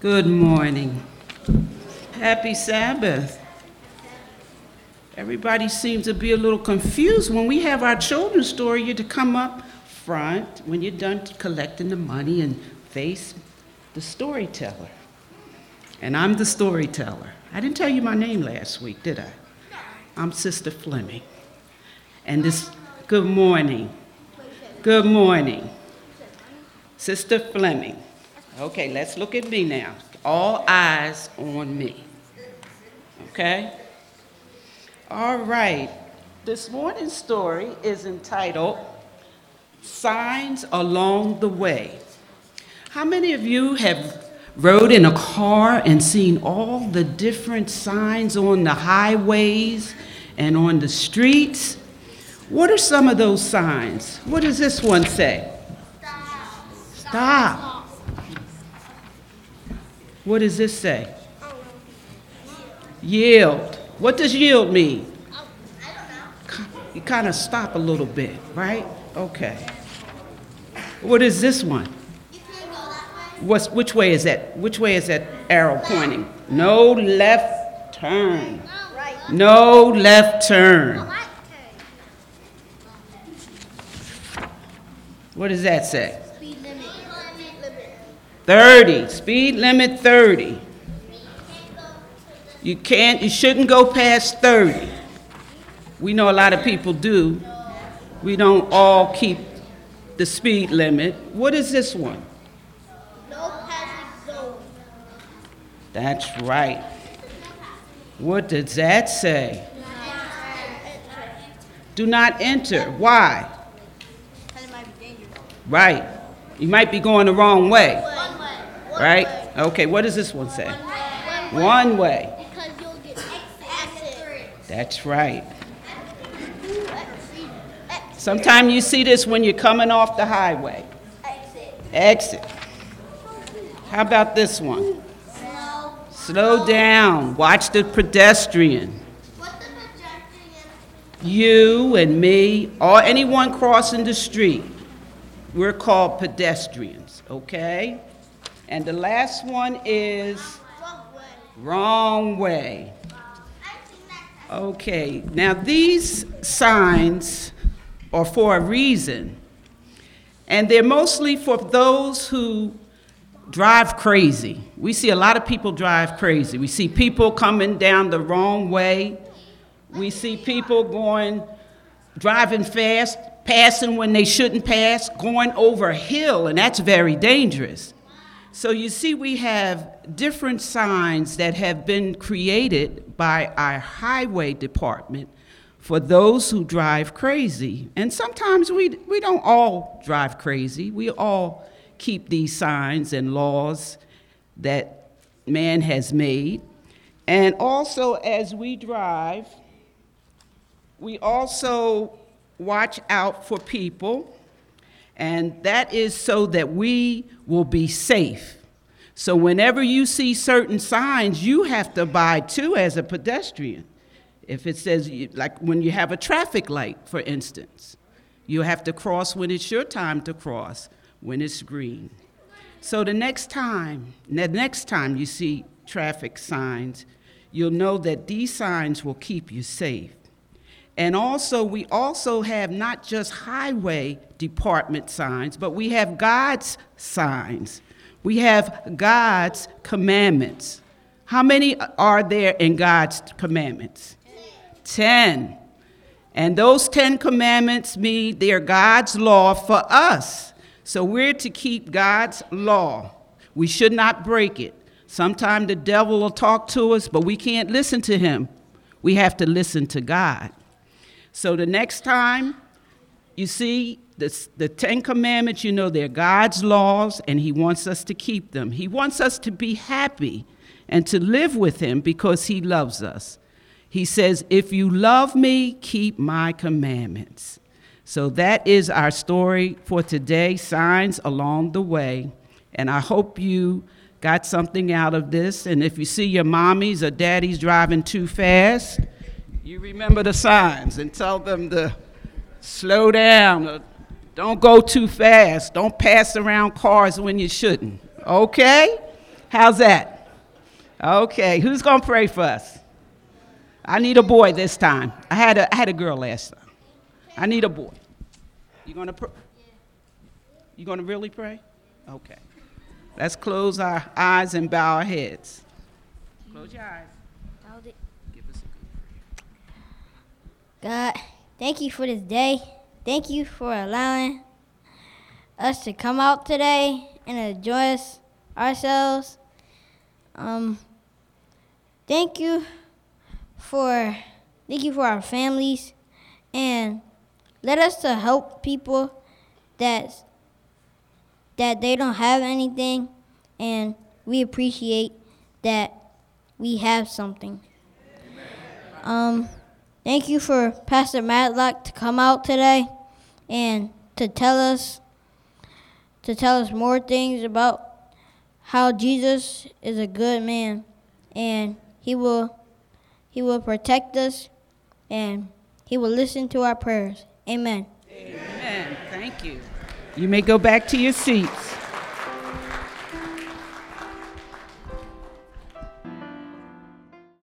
Good morning. Happy Sabbath. Everybody seems to be a little confused. When we have our children's story, you're to come up front when you're done collecting the money and face the storyteller. And I'm the storyteller. I didn't tell you my name last week, did I? I'm Sister Fleming. And this, good morning. Good morning. Sister Fleming. Okay, let's look at me now. All eyes on me. Okay? All right. This morning's story is entitled Signs Along the Way. How many of you have rode in a car and seen all the different signs on the highways and on the streets? What are some of those signs? What does this one say? Stop. Stop. What does this say? Yield. What does yield mean? You kind of stop a little bit, right? Okay. What is this one? What's, which way is that? Which way is that arrow pointing? No left turn. No left turn. What does that say? Speed limit. 30. Speed limit 30. You can't, you shouldn't go past 30. We know a lot of people do. We don't all keep the speed limit. What is this one? No passing zone. That's right. What does that say? Do not enter. Why? Right. You might be going the wrong way. Right? Okay, what does this one say? One way. Because you'll get exit. That's right. Sometimes you see this when you're coming off the highway. Exit. Exit. How about this one? Slow. Slow down. Watch the pedestrian. You and me, or anyone crossing the street. We're called pedestrians, okay? And the last one is wrong way. Okay, now these signs are for a reason, and they're mostly for those who drive crazy. We see a lot of people drive crazy. We see people coming down the wrong way. We see people going, driving fast, passing when they shouldn't pass, going over a hill, and that's very dangerous. So you see, we have different signs that have been created by our highway department for those who drive crazy. And sometimes we, we don't all drive crazy, we all keep these signs and laws that man has made. And also, as we drive, we also watch out for people, and that is so that we will be safe. So, whenever you see certain signs, you have to abide too as a pedestrian. If it says, like when you have a traffic light, for instance, you have to cross when it's your time to cross, when it's green. So, the next time, the next time you see traffic signs, you'll know that these signs will keep you safe. And also, we also have not just highway department signs, but we have God's signs. We have God's commandments. How many are there in God's commandments? Ten. ten. And those Ten Commandments mean they're God's law for us. So we're to keep God's law. We should not break it. Sometimes the devil will talk to us, but we can't listen to him. We have to listen to God. So the next time you see the, the Ten Commandments, you know they're God's laws, and He wants us to keep them. He wants us to be happy and to live with Him because He loves us. He says, If you love me, keep my commandments. So that is our story for today, signs along the way. And I hope you got something out of this. And if you see your mommies or daddies driving too fast, you remember the signs and tell them to slow down, uh, don't go too fast, don't pass around cars when you shouldn't, Okay? How's that? Okay, who's going to pray for us? I need a boy this time. I had a, I had a girl last time. I need a boy. You going to pr- You going to really pray? Okay. Let's close our eyes and bow our heads. Close your eyes. Give us a good prayer. God, thank you for this day. Thank you for allowing us to come out today and enjoy ourselves. Um, thank you for thank you for our families and let us to help people that that they don't have anything and we appreciate that we have something. Um, thank you for Pastor Matlock to come out today and to tell us to tell us more things about how Jesus is a good man and he will he will protect us and he will listen to our prayers. Amen. Amen. Thank you. You may go back to your seats.